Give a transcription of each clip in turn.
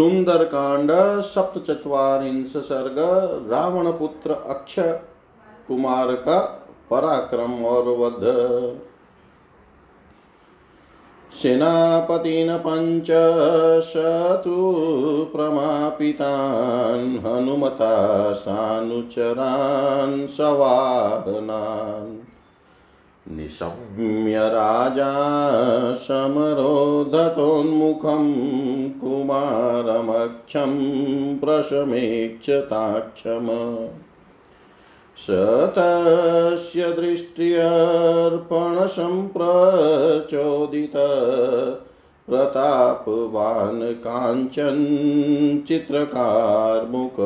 सुन्दरकाण्ड सप्तचत्वारिंश सर्ग, रावण पुत्र अक्ष कुमार का पराक्रम और वध। सेनापतिन पञ्च शतु प्रमापितान्, हनुमता सानुचरान् सवाहनान् निशम्य राजा समरोधतोन्मुखं कुमारमक्षं प्रशमेक्षताक्षम स तस्य दृष्ट्यर्पणसम्प्रचोदित प्रतापवान् काञ्चन चित्रकार्मुक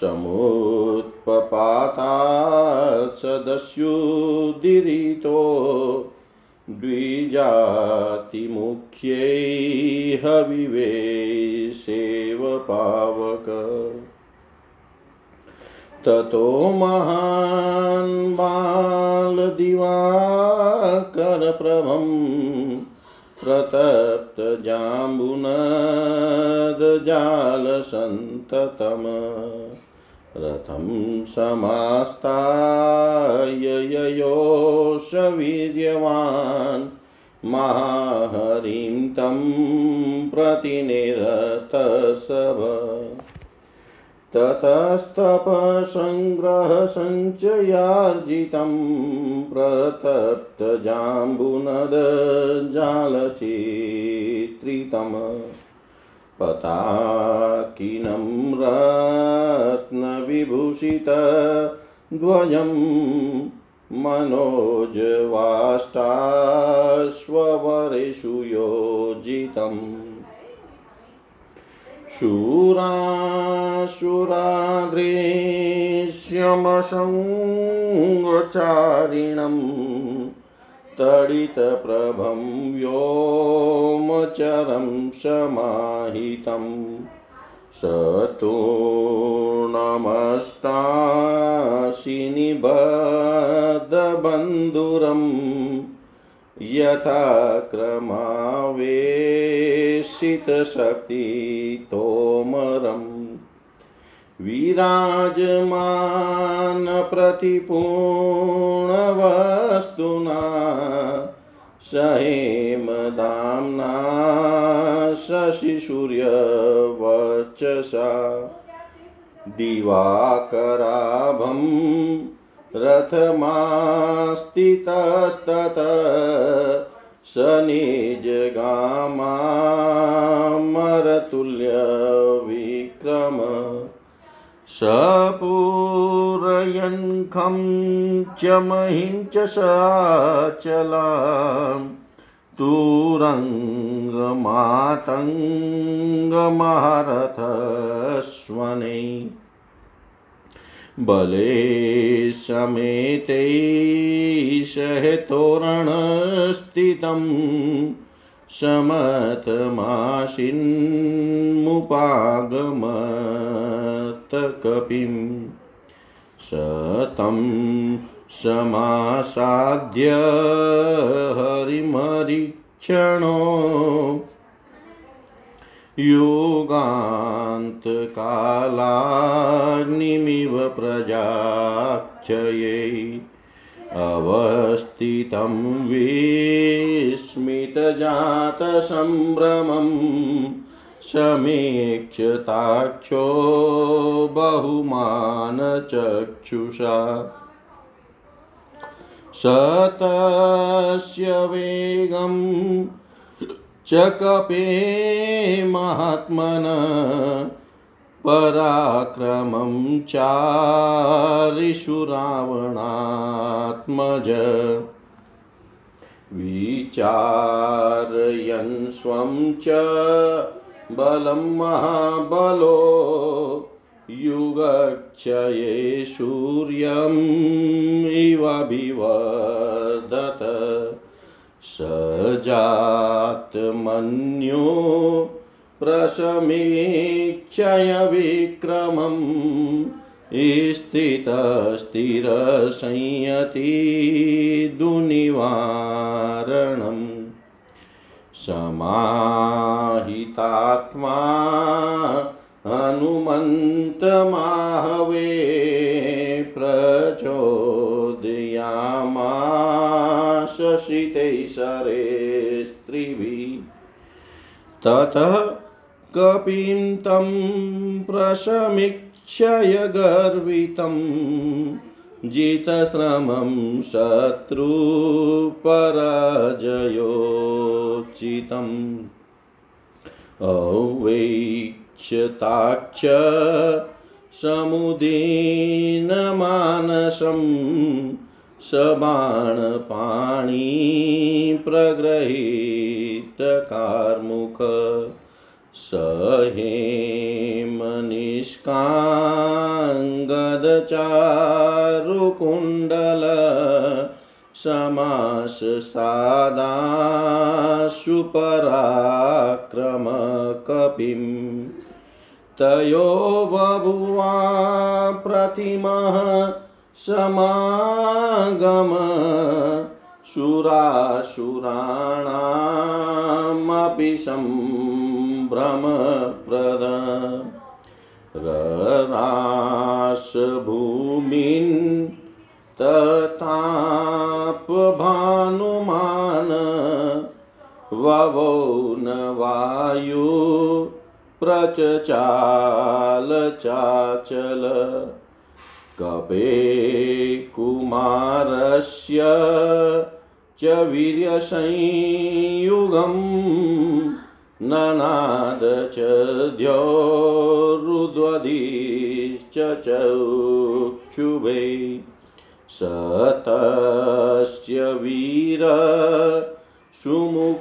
समुत्पपाता सदस्युदिरितो द्विजातिमुख्यै हविवेशेव पावक ततो महान् बालदिवाकरप्रभं प्रतप्तजाम्बुनदजालसन्ततम्। रथं समास्ताय ययोष वीर्यवान् माहरिं तं प्रतिनिरतसभ। ततस्तपसङ्ग्रहसञ्चयार्जितं प्रतप्तजाम्बुनदजालचित्रितम् पताकिनं रत्नविभूषितध्वजं मनोजवाष्टाश्ववरेषु योजितम्। शूरादृश्यमसङ्गचारिणम् तडितप्रभं व्योमचरं समाहितं। स तूर्णमष्टाशिनिबद्धबन्धुरं यथा क्रमावेशितशक्तितोमरम् विराजमानप्रतिपूर्णवस्तुना सहेमदाम्ना शशिसूर्यवर्चसा दिवाकराभं रथमास्तितस्तत स निजगामामरतुल्यविक्रम सपूरयङ्खं च महिं च साचलां तुरङ्गमातङ्गमहारथस्वने बले समेते सहतोरणस्थितं समतमाशिन्मुपागमत्कपिं स तं समासाद्य हरिमरिक्षणो। योगान्तकालाग्निमिव प्रजाक्षये अवस्थितं विस्मितजातसम्भ्रमं समीक्षताक्षो बहुमानचक्षुषा। स तस्य वेगं चकपे महात्मन पराक्रमं चारिषु रावणात्मज। विचारयन् स्वं च बलं महाबलो युगक्षये सूर्यम् इवाभिवर्धत। स जातमन्यो प्रशमीक्षय विक्रमम् स्थितस्थिरसंयति दुनिवारणम्। समाहितात्मा हनुमन्तमाहवे प्रचोदयामास शितैशरे स्त्रिभिः। ततः कपिं तं प्रशमीक्षय गर्वितं जितश्रमं शत्रुपराजयोचितम्। अवैक्षताक्ष समुदीनमानसम् सबाणपाणी प्रगृहीतकार्मुक स हेमनिष्काङ्गदचारुकुण्डल समाससादाशुपराक्रमकपिम् तयो बभुवा प्रतिमः समागम सुरासुराणामपि सम्भ्रमप्रद ररासभूमिन् ततापभानुमान ववो न वायु प्रचचाल चाचल। कपे कुमारस्य च वीर्यसंयुगम् ननाद च द्योरुद्वदिश्च चक्षुभे। स तस्य वीर सुमुखान्पततृण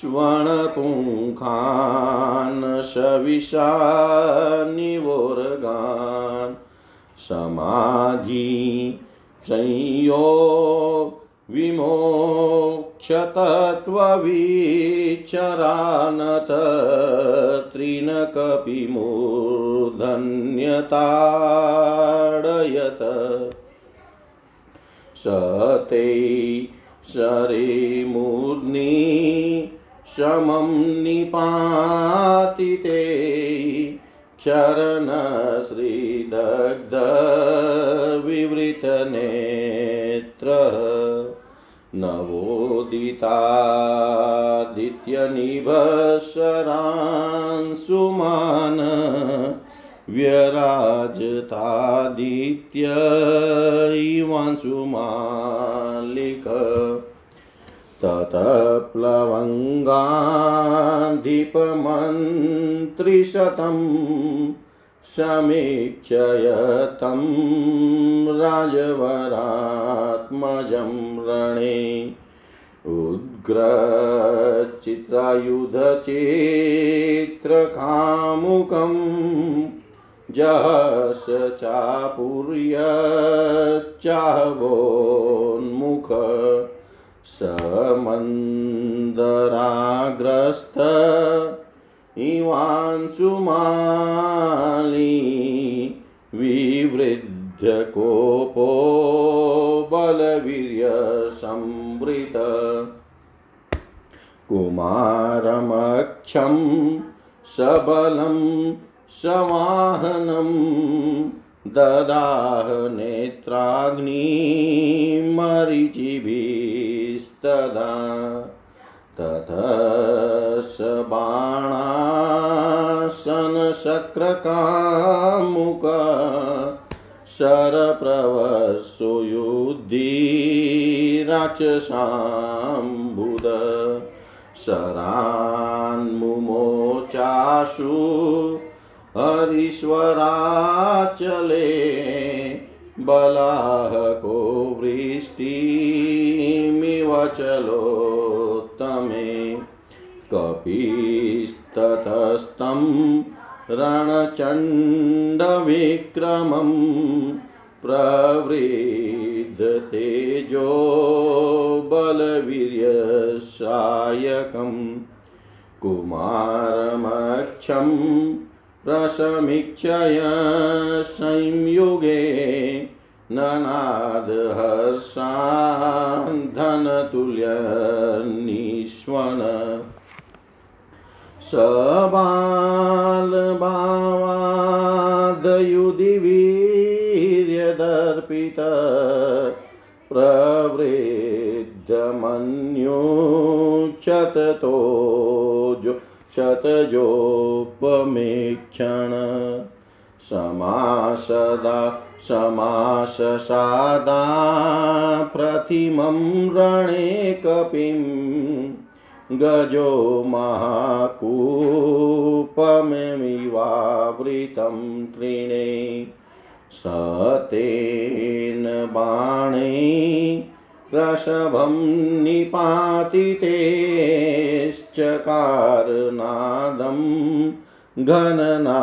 श्वणपुङ्खान् सविशा निवोर्गान् समाधि संयो क्षतत्वविचरानत त्रिनकपिमूर्धन्यताडयत। स ते शरिमूर्नि श्रमं निपाति ते चरणश्रीदग्धविवृतनेत्र नवोदितादित्यनिवशरान्सुमान् व्यराजतादित्यवांसुमालिक तत प्लवङ्गाधिपमन्त्रिशतं समीक्षयतं राजवरात्मजम् रणे उद्ग्रचित्रायुधचित्रकामुकं जहस चापुर्यच्चावोन्मुख समन्दराग्रस्थ इवांशुमाली विवृद्धकोपो बलवीर्यसंवृत। कुमारमक्षं सबलं समाहनं ददाह नेत्राग्निमरीचिभिस्तदा। ततः स बाणासनशक्रकामुक शरप्रवसो युद्धिराक्षसाम्बुद शरान्मुमोचाशु हरीश्वराचले बलाहको वृष्टिमिव चलोत्तमे कपिस्ततस्तं रणचण्डविक्रमं प्रवृद्धतेजो बलवीर्यसायकं कुमारमक्षं प्रसमीक्षय संयुगे ननादहर्षान् धनतुल्यनिष्वन् सबालभावादयुधिवीर्यदर्पित प्रवृद्धमन्युक्षततोजो क्षतजोपमेक्षण समासदा समाससादा प्रतिमं रणे कपिं गजो महाकूपमिवावृतं तृणे स तेन बाणै रसभं निपातितेश्चकारनादं घननादनीश्वन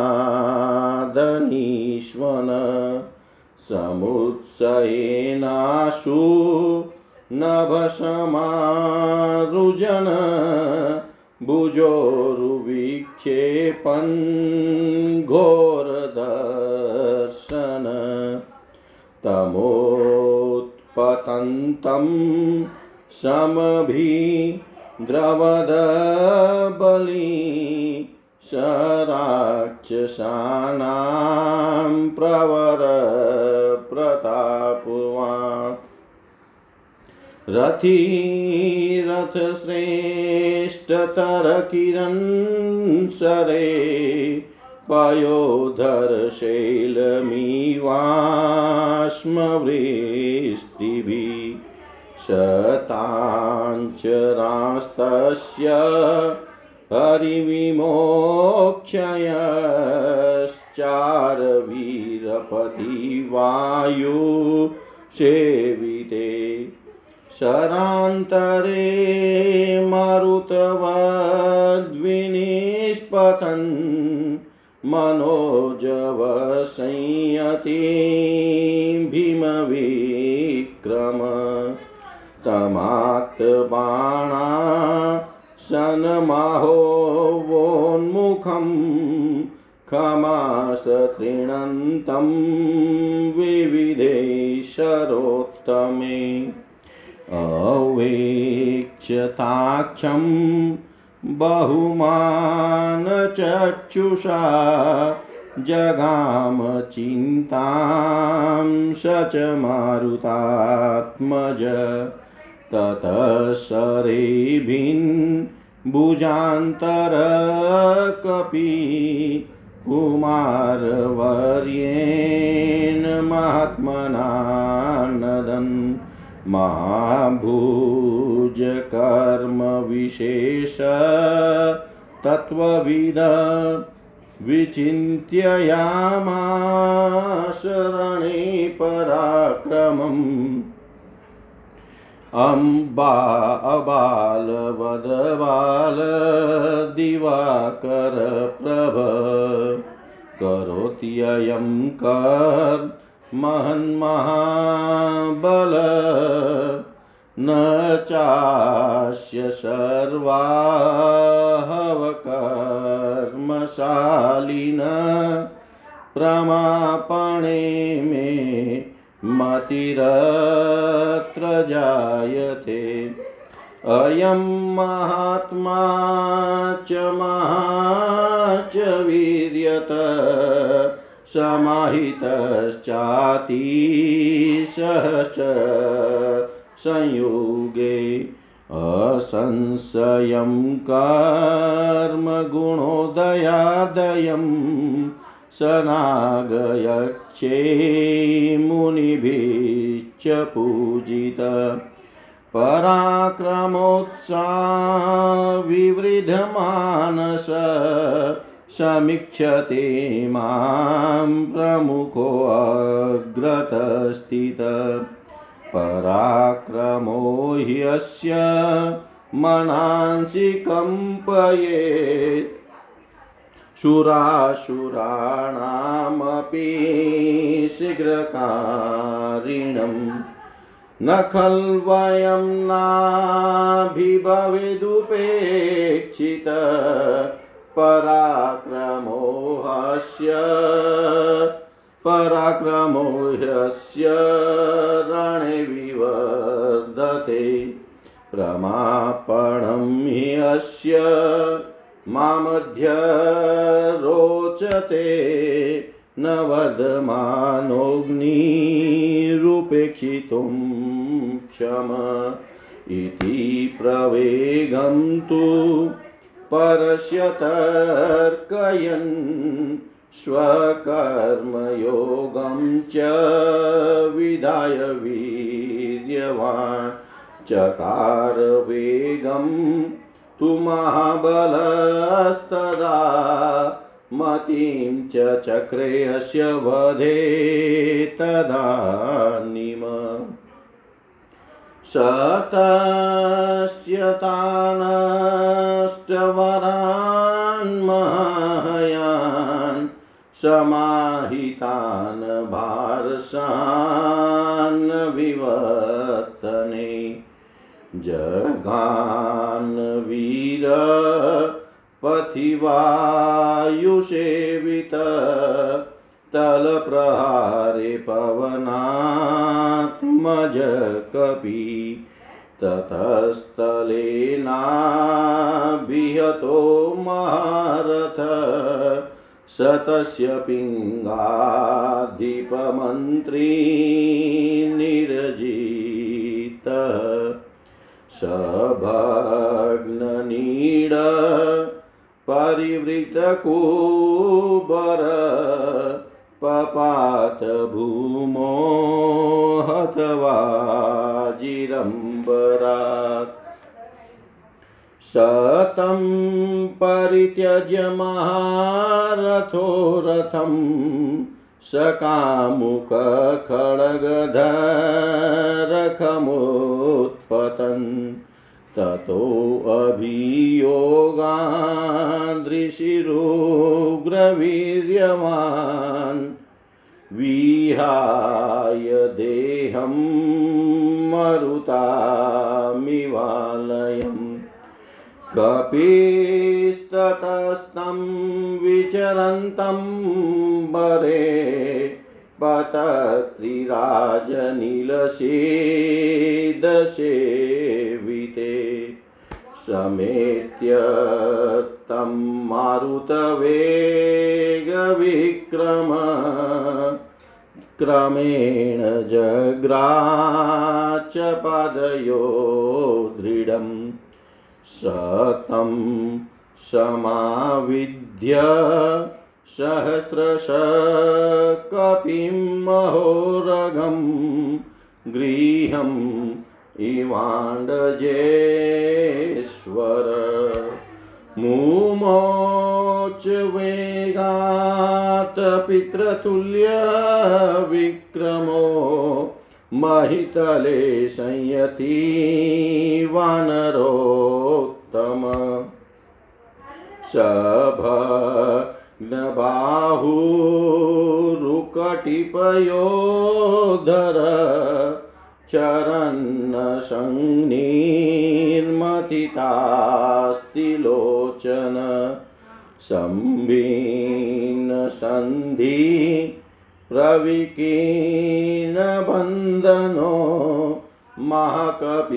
समुत्सयेनाशु नभसमारुजन भुजोरुविक्षेपन् घोरदर्शन तमोत्पतन्तं समभिद्रवदबली स राक्षसानां प्रवर प्रतापवान् रथिरथश्रेष्ठतरकिरन्सरे पयोधरशैलमिवास्मवृष्टिभिः शताञ्चरास्तस्य हरिविमोक्षयश्चारवीरपतिवायु सेविते शरान्तरे मरुतवद्विनिष्पतन् मनोजवसंयति भीमविक्रम तमात्बाणा सन्माहोवोन्मुखं खमासतृणन्तं विविधे शरोत्तमे अवेक्ष्यताक्षं बहुमानचक्षुषा जगाम चिन्तां स च मारुतात्मज ततः सरेभिन् भुजान्तरकपि कुमारवर्येण महाभूजकर्मविशेष तत्त्वविद विचिन्त्यया मा पराक्रमम्। अम्बा अबालवदबालदिवाकरप्रभ करोत्ययं कर् कर्महन्महाबल न चास्य सर्वाहवकर्मशालिन प्रमापणे मे मतिरत्र जायते। अयं महात्मा च महाच वीर्यत समाहितश्चातिशश्च संयुगे असंशयं कर्मगुणोदयादयम् सनागयक्षे मुनिभिश्च पूजित। पराक्रमोत्साविवृधमानस समीक्षते मां प्रमुखोऽग्रतस्थित पराक्रमो ह्यस्य मनांसि कम्पयेत् सुरासुराणामपि शीघ्रकारिणम् न खल्वयं नाभिभवेदुपेक्षित पराक्रमो हस्य पराक्रमो ह्यस्य रणे विवर्धते प्रमापणं हि मामध्य रोचते न वदमानोऽग्निरुपेक्षितुं क्षम इति प्रवेगं तु परस्य तर्कयन् स्वकर्मयोगं च विधाय वीर्यवान् चकार वेगं तु महाबलस्तदा मतिं च चक्रे अस्य वधे तदानीम शतस्य तानष्टवरान् समाहितान् भारसान् विवर्तने। जगान् वीर पथिवायुसेवित तलप्रहारे पवनात्मज कपि ततस्थलेनाभिहतो महारथ स तस्य पिङ्गाधिपमन्त्री निरजितः सभग्ननीड परिवृतकुबर पपात भूमो हतवाजिरम्बरात् शतं परित्यज्य महारथो रथम् सकामुकखड्गधरखमुत्पतन् ततोऽभियोगान्दृशिरुग्रवीर्यवान् विहाय देहं मरुतामिवालयम् कपिस्ततस्तं विचरन्तं वरे पतत्रिराजनीलसेदसेविते समेत्य तं मारुतवेगविक्रम क्रमेण जग्राच पादयो दृढम् स तं समाविद्य सहस्रश कपिं महोरगं गृहम् इवाण्डजेश्वर। मुमोच वेगात् पितृतुल्यविक्रमो महितले संयति वानरोत्तम बाहुरुकटिपयोधर चरन्न सङ्गीर्मितास्ति लोचन सम्भीन् सन्धि प्रविकीर्णवन्दनो महकपिभूमितले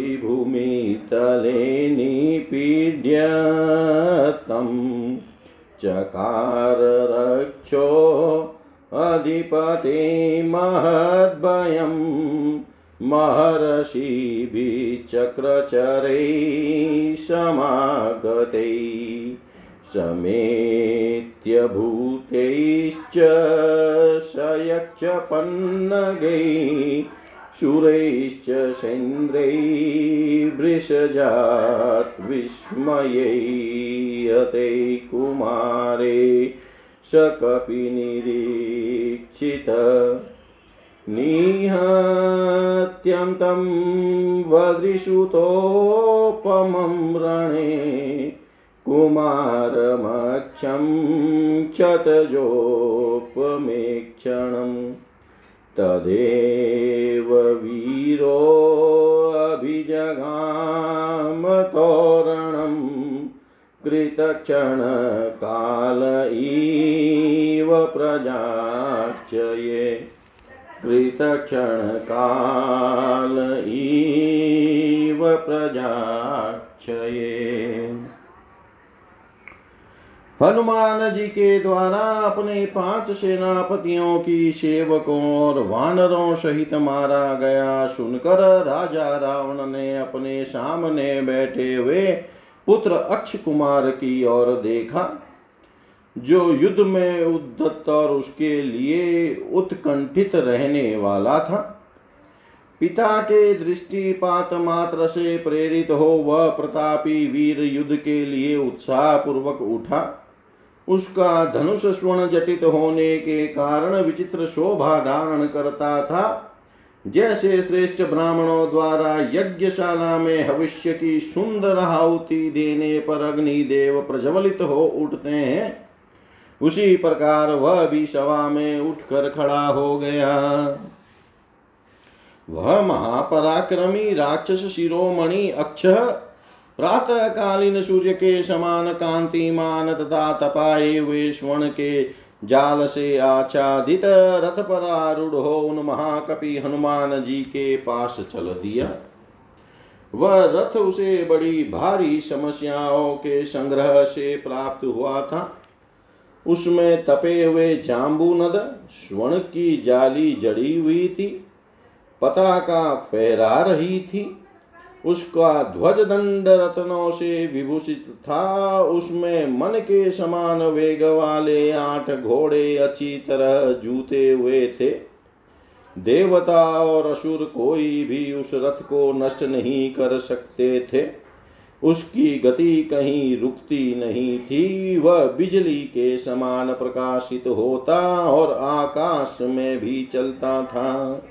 निपीड्यतम् चकार रक्षो अधिपते महद्भयं। महर्षिभिश्चक्रचरैः समागतैः। समेत्य भूतैश्च सयक्षपन्नगैः। शूरैश्च सैन्द्रैः वृषजात् विस्मयैयते कुमारे स कपिनिरीक्षित निहत्यन्तं वदृशुतोपमं रणे कुमारमक्षं क्षतजोपमेक्षणम् तदेव वीरोऽभिजगाम तोरणं कृतक्षणकाल इव प्रजाक्षये कृतक्षणकाल इव प्रजाक्षये हनुमान जी के द्वारा अपने पाँच सेनापतियों की सेवकों और वानरों सहित मारा गया सुनकर राजा रावण ने अपने सामने बैठे हुए पुत्र अक्ष कुमार की ओर देखा, जो युद्ध में उद्धत और उसके लिए उत्कंठित रहने वाला था। पिता के दृष्टिपात मात्र से प्रेरित हो वह प्रतापी वीर युद्ध के लिए उत्साह पूर्वक उठा। उसका धनुष स्वर्ण जटित होने के कारण विचित्र शोभा धारण करता था। जैसे श्रेष्ठ ब्राह्मणों द्वारा यज्ञशाला में भविष्य की सुंदर आहुति देने पर अग्नि देव प्रज्वलित हो उठते हैं, उसी प्रकार वह भी सभा में उठकर खड़ा हो गया। वह महापराक्रमी राक्षस शिरोमणि अक्ष प्रातःकालीन सूर्य के समान कांतिमान तथा तपाए हुए स्वर्ण के जाल से आच्छादित रथ पर आरूढ़ हो उन महाकपि हनुमान जी के पास चल दिया। वह रथ उसे बड़ी भारी समस्याओं के संग्रह से प्राप्त हुआ था। उसमें तपे हुए जाम्बू नद, स्वर्ण की जाली जड़ी हुई थी पताका फहरा रही थी उसका ध्वज दंड रत्नों से विभूषित था। उसमें मन के समान वेग वाले आठ घोड़े अच्छी तरह जूते हुए थे। देवता और असुर कोई भी उस रथ को नष्ट नहीं कर सकते थे। उसकी गति कहीं रुकती नहीं थी। वह बिजली के समान प्रकाशित होता और आकाश में भी चलता था।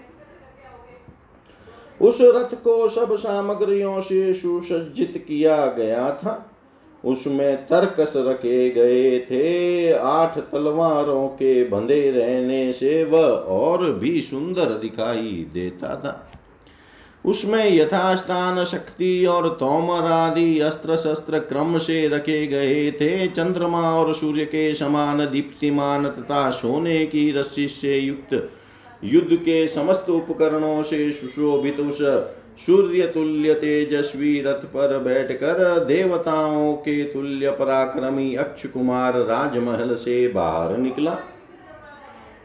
उस रथ को सब सामग्रियों से सुसज्जित किया गया था। उसमें तर्कस रखे गए थे। आठ तलवारों के बंधे रहने से वह और भी सुंदर दिखाई देता था। उसमें यथास्थान शक्ति और तोमर आदि अस्त्र शस्त्र क्रम से रखे गए थे। चंद्रमा और सूर्य के समान दीप्तिमान तथा सोने की रस्सी से युक्त युद्ध के समस्त उपकरणों से सुशोभित उस सूर्य तुल्य तेजस्वी रथ पर बैठकर देवताओं के तुल्य पराक्रमी अक्ष कुमार राजमहल से बाहर निकला।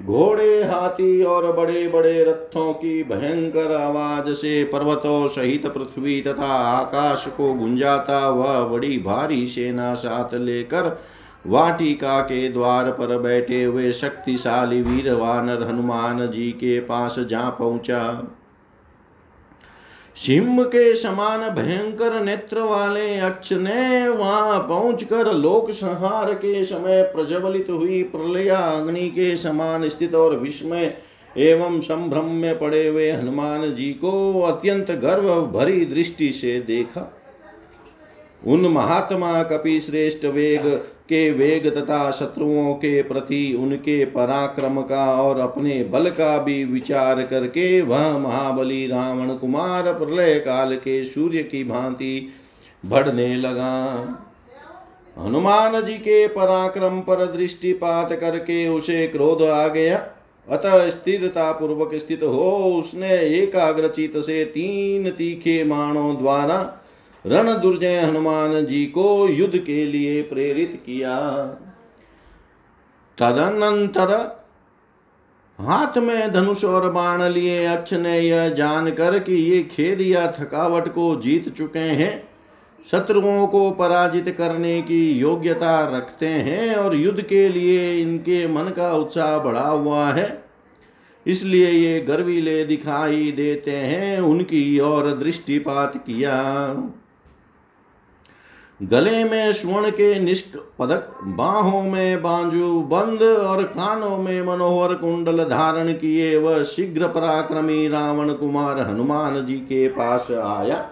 घोड़े, हाथी और बड़े बड़े रथों की भयंकर आवाज़ से पर्वतों सहित पृथ्वी तथा आकाश को गुंजाता वह बड़ी भारी सेना साथ लेकर वाटिका के द्वार पर बैठे हुए शक्तिशाली वीर वानर हनुमान जी के पास जा पहुँचा। सिंह के समान भयंकर नेत्र वाले अक्ष ने वहाँ पहुंचकर लोक संहार के समय प्रज्वलित हुई प्रलय अग्नि के समान स्थित और विस्मय एवं संभ्रम में पड़े हुए हनुमान जी को अत्यंत गर्व भरी दृष्टि से देखा। उन महात्मा कपि श्रेष्ठ वेग के वेग तथा शत्रुओं के प्रति उनके पराक्रम का और अपने बल का भी विचार करके वह महाबली रावण कुमार प्रलय काल के सूर्य की भांति बढ़ने लगा। हनुमान जी के पराक्रम पर दृष्टिपात करके उसे क्रोध आ गया। अतः स्थिरता पूर्वक स्थित हो, उसने एकाग्रचित से तीन तीखे माणों द्वारा रण दुर्जय हनुमान जी को युद्ध के लिए प्रेरित किया। तदनंतर हाथ में धनुष और बाण लिए अक्ष ने यह जानकर कि ये खेद या थकावट को जीत चुके हैं। शत्रुओं को पराजित करने की योग्यता रखते हैं और युद्ध के लिए इनके मन का उत्साह बढ़ा हुआ है। इसलिए ये गर्वीले दिखाई देते हैं, उनकी ओर दृष्टिपात किया। गले में स्वर्ण के निष्क पदक, बाहों में बांजू बंद और कानों में मनोहर कुंडल धारण किए वह शीघ्र पराक्रमी रावण कुमार हनुमान जी के पास आया।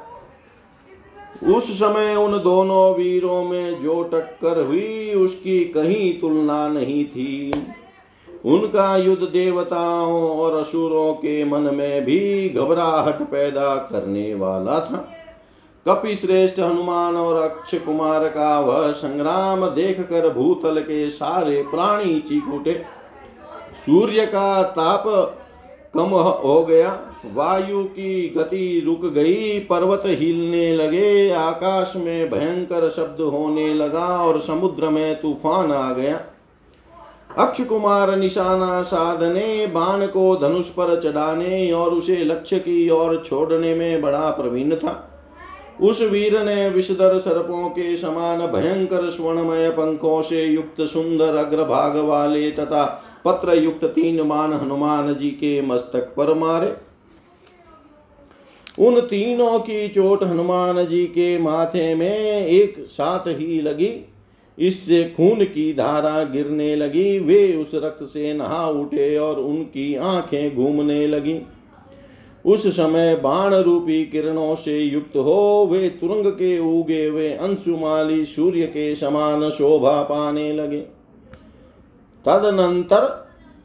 उस समय उन दोनों वीरों में जो टक्कर हुई, उसकी कहीं तुलना नहीं थी। उनका युद्ध देवताओं और असुरों के मन में भी घबराहट पैदा करने वाला था। कपि श्रेष्ठ हनुमान और अक्ष कुमार का वह संग्राम देख कर भूतल के सारे प्राणी चीख उठे। सूर्य का ताप कम हो गया, वायु की गति रुक गई, पर्वत हिलने लगे, आकाश में भयंकर शब्द होने लगा और समुद्र में तूफ़ान आ गया। अक्ष कुमार निशाना साधने, बाण को धनुष पर चढ़ाने और उसे लक्ष्य की ओर छोड़ने में बड़ा प्रवीण था। उस वीर ने विषधर सर्पों के समान भयंकर स्वर्णमय पंखों से युक्त सुंदर अग्रभाग वाले तथा पत्र युक्त तीन मान हनुमान जी के मस्तक पर मारे। उन तीनों की चोट हनुमान जी के माथे में एक साथ ही लगी। इससे खून की धारा गिरने लगी। वे उस रक्त से नहा उठे और उनकी आँखें घूमने लगी। उस समय बाण रूपी किरणों से युक्त हो, वे तुरंग के उगे वे अंशुमाली सूर्य के समान शोभा पाने लगे। तदनंतर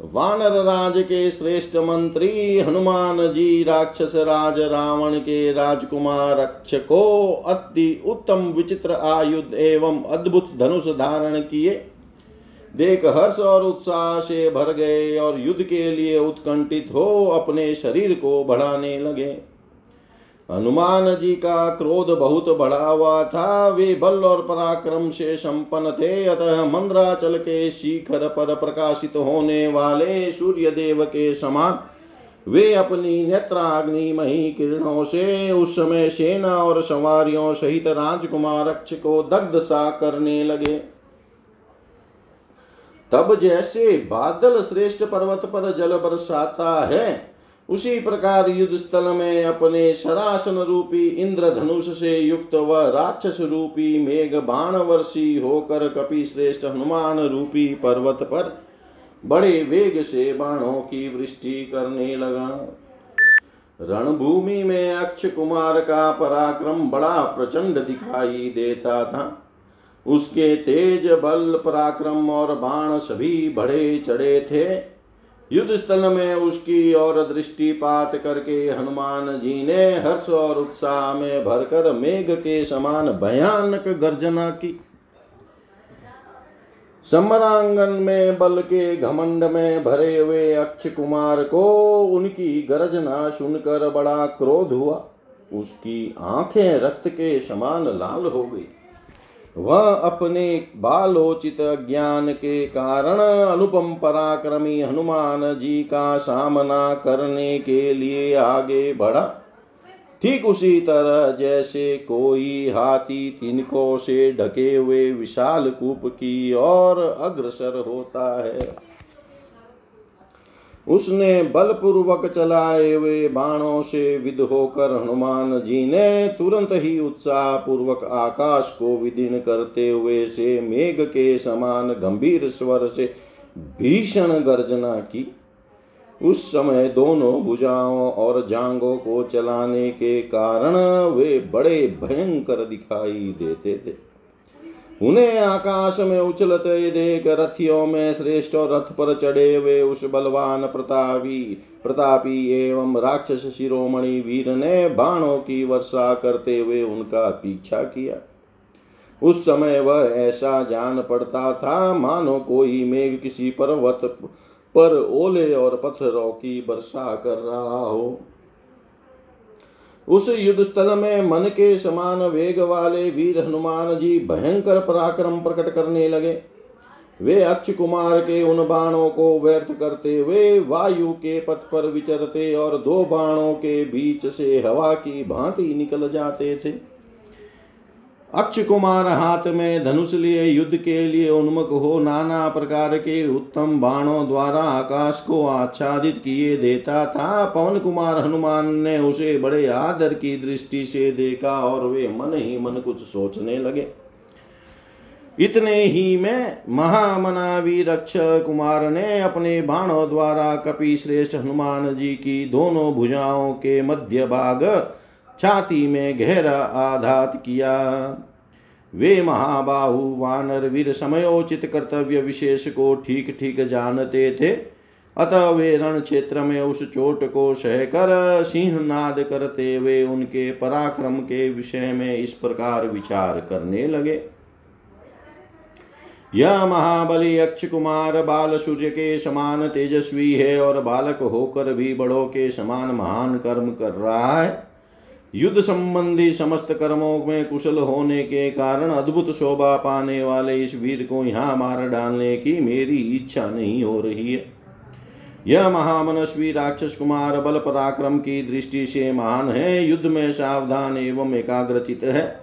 वानर राज के श्रेष्ठ मंत्री हनुमान जी, राक्षस राज, रावण के राजकुमार अक्ष को अति उत्तम विचित्र आयुध एवं अद्भुत धनुष धारण किए। देख हर्ष और उत्साह से भर गए और युद्ध के लिए उत्कंठित हो अपने शरीर को बढ़ाने लगे। हनुमान जी का क्रोध बहुत बढ़ा हुआ था। वे बल और पराक्रम से संपन्न थे। अतः मंद्राचल के शिखर पर प्रकाशित होने वाले सूर्य देव के समान वे अपनी नेत्राग्निमयी किरणों से उस समय सेना और सवारियों सहित राजकुमार अक्ष को दग्ध सा करने लगे। तब जैसे बादल श्रेष्ठ पर्वत पर जल बरसाता है, उसी प्रकार युद्ध स्थल में अपने शरासन रूपी इंद्र धनुष से युक्त व राक्षस रूपी मेघ बाण वर्षी होकर कपि श्रेष्ठ हनुमान रूपी पर्वत पर बड़े वेग से बाणों की वृष्टि करने लगा। रणभूमि में अक्ष कुमार का पराक्रम बड़ा प्रचंड दिखाई देता था। उसके तेज बल पराक्रम और बाण सभी बड़े चढ़े थे। युद्ध स्थल में उसकी और दृष्टिपात करके हनुमान जी ने हर्ष और उत्साह में भरकर मेघ के समान भयानक गर्जना की। समरांगन में बल के घमंड में भरे हुए अक्ष कुमार को उनकी गर्जना सुनकर बड़ा क्रोध हुआ। उसकी आँखें रक्त के समान लाल हो गई। वह अपने बालोचित ज्ञान के कारण अनुपम पराक्रमी हनुमान जी का सामना करने के लिए आगे बढ़ा। ठीक उसी तरह जैसे कोई हाथी तिनकों से ढके हुए विशाल कूप की ओर अग्रसर होता है। उसने बलपूर्वक चलाए हुए बाणों से विद होकर हनुमान जी ने तुरंत ही उत्साह पूर्वक आकाश को विदीन करते हुए से मेघ के समान गंभीर स्वर से भीषण गर्जना की। उस समय दोनों भुजाओं और जांगों को चलाने के कारण वे बड़े भयंकर दिखाई देते थे। उन्हें आकाश में उछलते देख रथियों में श्रेष्ठ रथ पर चढ़े हुए उस बलवान प्रतापी प्रतापी एवं राक्षस शिरोमणि वीर ने बाणों की वर्षा करते हुए उनका पीछा किया। उस समय वह ऐसा जान पड़ता था, मानो कोई मेघ किसी पर्वत पर ओले और पत्थरों की वर्षा कर रहा हो। उस युद्ध स्थल में मन के समान वेग वाले वीर हनुमान जी भयंकर पराक्रम प्रकट करने लगे। वे अक्ष कुमार के उन बाणों को व्यर्थ करते वे वायु के पथ पर विचरते और दो बाणों के बीच से हवा की भांति निकल जाते थे। अक्ष कुमार हाथ में धनुष लिए, युद्ध के लिए उन्मुख हो, नाना प्रकार के उत्तम बाणों द्वारा आकाश को आच्छादित किए देता था। पवन कुमार हनुमान ने उसे बड़े आदर की दृष्टि से देखा और वे मन ही मन कुछ सोचने लगे। इतने ही में महामनावी रक्ष कुमार ने अपने बाणों द्वारा कपि श्रेष्ठ हनुमान जी की दोनों भुजाओं के मध्य भाग छाती में गहरा आघात किया। वे महाबाहु वानर वीर समयोचित कर्तव्य विशेष को ठीक ठीक जानते थे। अतः वे रण क्षेत्र में उस चोट को सहकर सिंह नाद करते हुए उनके पराक्रम के विषय में इस प्रकार विचार करने लगे। यह महाबली अक्ष कुमार बाल सूर्य के समान तेजस्वी है और बालक होकर भी बड़ों के समान महान कर्म कर रहा है। युद्ध संबंधी समस्त कर्मों में कुशल होने के कारण अद्भुत शोभा पाने वाले इस वीर को यहाँ मार डालने की मेरी इच्छा नहीं हो रही है। यह महामनस्वी राक्षस कुमार बल पराक्रम की दृष्टि से महान है, युद्ध में सावधान एवं एकाग्रचित है।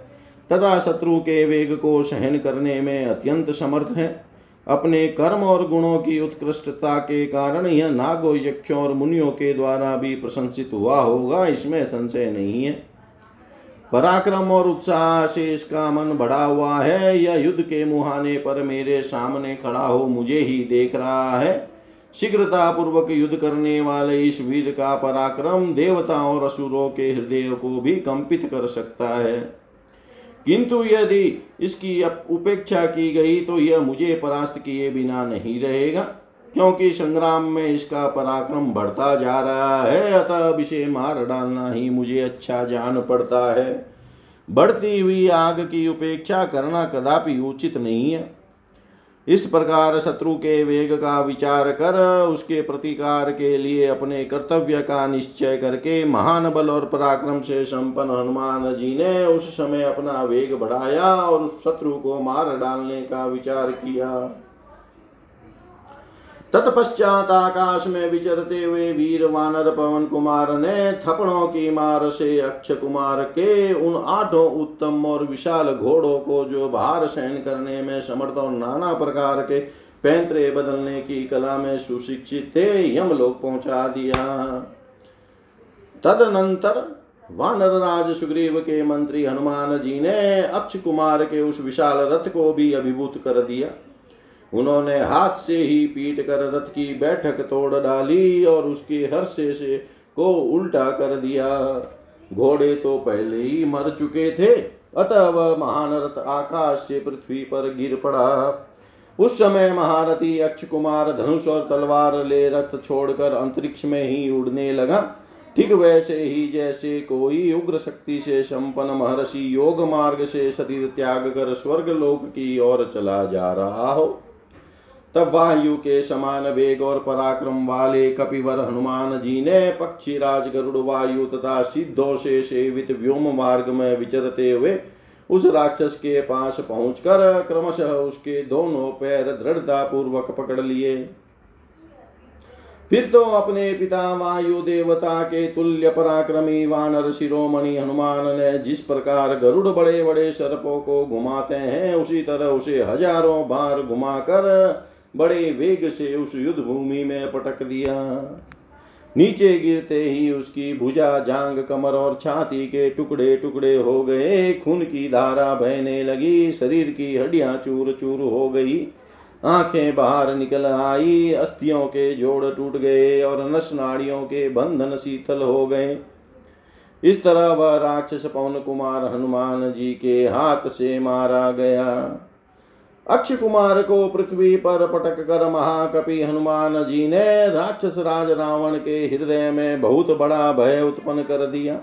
तथा शत्रु के वेग को सहन करने में अत्यंत समर्थ है। अपने कर्म और गुणों की उत्कृष्टता के कारण यह नागो यक्षों और मुनियों के द्वारा भी प्रशंसित हुआ होगा, इसमें संशय नहीं है। पराक्रम और उत्साह से इसका मन बढ़ा हुआ है, यह युद्ध के मुहाने पर मेरे सामने खड़ा हो मुझे ही देख रहा है। शीघ्रता पूर्वक युद्ध करने वाले इस वीर का पराक्रम देवताओं और असुरों के हृदय को भी कंपित कर सकता है। किंतु यदि इसकी उपेक्षा की गई तो यह मुझे परास्त किए बिना नहीं रहेगा, क्योंकि संग्राम में इसका पराक्रम बढ़ता जा रहा है। अतः अब इसे मार डालना ही मुझे अच्छा जान पड़ता है। बढ़ती हुई आग की उपेक्षा करना कदापि उचित नहीं है। इस प्रकार शत्रु के वेग का विचार कर, उसके प्रतिकार के लिए अपने कर्तव्य का निश्चय करके महान बल और पराक्रम से संपन्न हनुमान जी ने उस समय अपना वेग बढ़ाया और उस शत्रु को मार डालने का विचार किया। तत्पश्चात आकाश में विचरते हुए वीर वानर पवन कुमार ने थपड़ों की मार से अक्ष कुमार के उन आठों उत्तम और विशाल घोड़ों को जो भार सहन करने में समर्थ और नाना प्रकार के पैंतरे बदलने की कला में सुशिक्षित थे, यमलोक पहुँचा दिया। तदनंतर वानर राज सुग्रीव के मंत्री हनुमान जी ने अक्ष कुमार के उस विशाल रथ को भी अभिभूत कर दिया। उन्होंने हाथ से ही पीट कर रथ की बैठक तोड़ डाली और उसके हर्षे से को उल्टा कर दिया। घोड़े तो पहले ही मर चुके थे अतः वह महान रथ आकाश से पृथ्वी पर गिर पड़ा। उस समय महारथी अक्ष कुमार धनुष और तलवार ले रथ छोड़कर अंतरिक्ष में ही उड़ने लगा। ठीक वैसे ही जैसे कोई उग्र शक्ति से संपन्न महर्षि योग मार्ग से शरीर त्याग कर स्वर्ग लोक की ओर चला जा रहा हो। तब वायु के समान वेग और पराक्रम वाले कपिवर हनुमान जी ने पक्षी राज गरुड़ वायु तथा सिद्धों से सेवित व्योम मार्ग में विचरते हुए उस राक्षस के पास पहुंचकर क्रमशः उसके दोनों पैर दृढ़ता पूर्वक पकड़ लिए। फिर तो अपने पिता वायु देवता के तुल्य पराक्रमी वानर शिरोमणि हनुमान ने जिस प्रकार गरुड़ बड़े बड़े सर्पों को घुमाते हैं, उसी तरह उसे हज़ारों बार घुमाकर बड़े वेग से उस युद्ध भूमि में पटक दिया। नीचे गिरते ही उसकी भुजा, जांग, कमर और छाती के टुकड़े टुकड़े हो गए। खून की धारा बहने लगी, शरीर की हड्डियाँ चूर चूर हो गई। आँखें बाहर निकल आई, अस्थियों के जोड़ टूट गए और नस नाड़ियों के बंधन शीतल हो गए। इस तरह वह राक्षस पवन कुमार हनुमान जी के हाथ से मारा गया। अक्ष कुमार को पृथ्वी पर पटक कर महाकपि हनुमान जी ने राक्षस राज रावण के हृदय में बहुत बड़ा भय उत्पन्न कर दिया।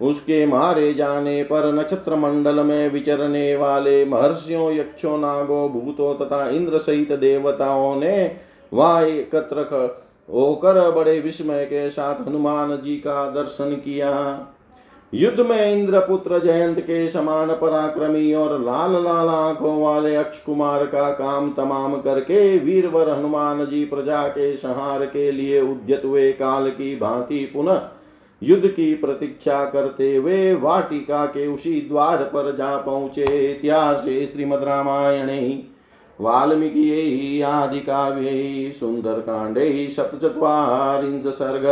उसके मारे जाने पर नक्षत्र मंडल में विचरने वाले महर्षियों, यक्षों, नागो, भूतों तथा इंद्र सहित देवताओं ने वहाँ एकत्र होकर बड़े विस्मय के साथ हनुमान जी का दर्शन किया। युद्ध में इंद्रपुत्र जयंत के समान पराक्रमी और लाल लाल आँखों वाले अक्ष कुमार का काम तमाम करके वीरवर हनुमान जी प्रजा के संहार के लिए उद्यत हुए काल की भांति पुनः युद्ध की प्रतीक्षा करते हुए वाटिका के उसी द्वार पर जा पहुँचे इतिहास श्रीमद रामायण, वाल्मीकि आदि काव्य सुंदर कांडे सप्तचत्वारिंश सर्ग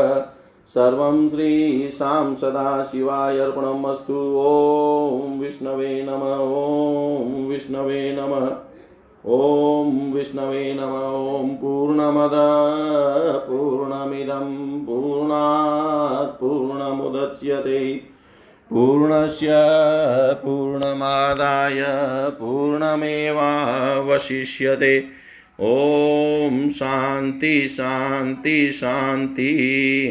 सर्वं श्रीशां सदाशिवाय अर्पणमस्तु ॐ विष्णवे नम, ॐ विष्णवे नम, ॐ विष्णवे नम, ॐ पूर्णमद, पूर्णमिदं, पूर्णात् पूर्णमुदच्यते। पूर्णस्य पूर्णमादाय पूर्णमेवावशिष्यते। ॐ शान्ति शान्ति शान्ति।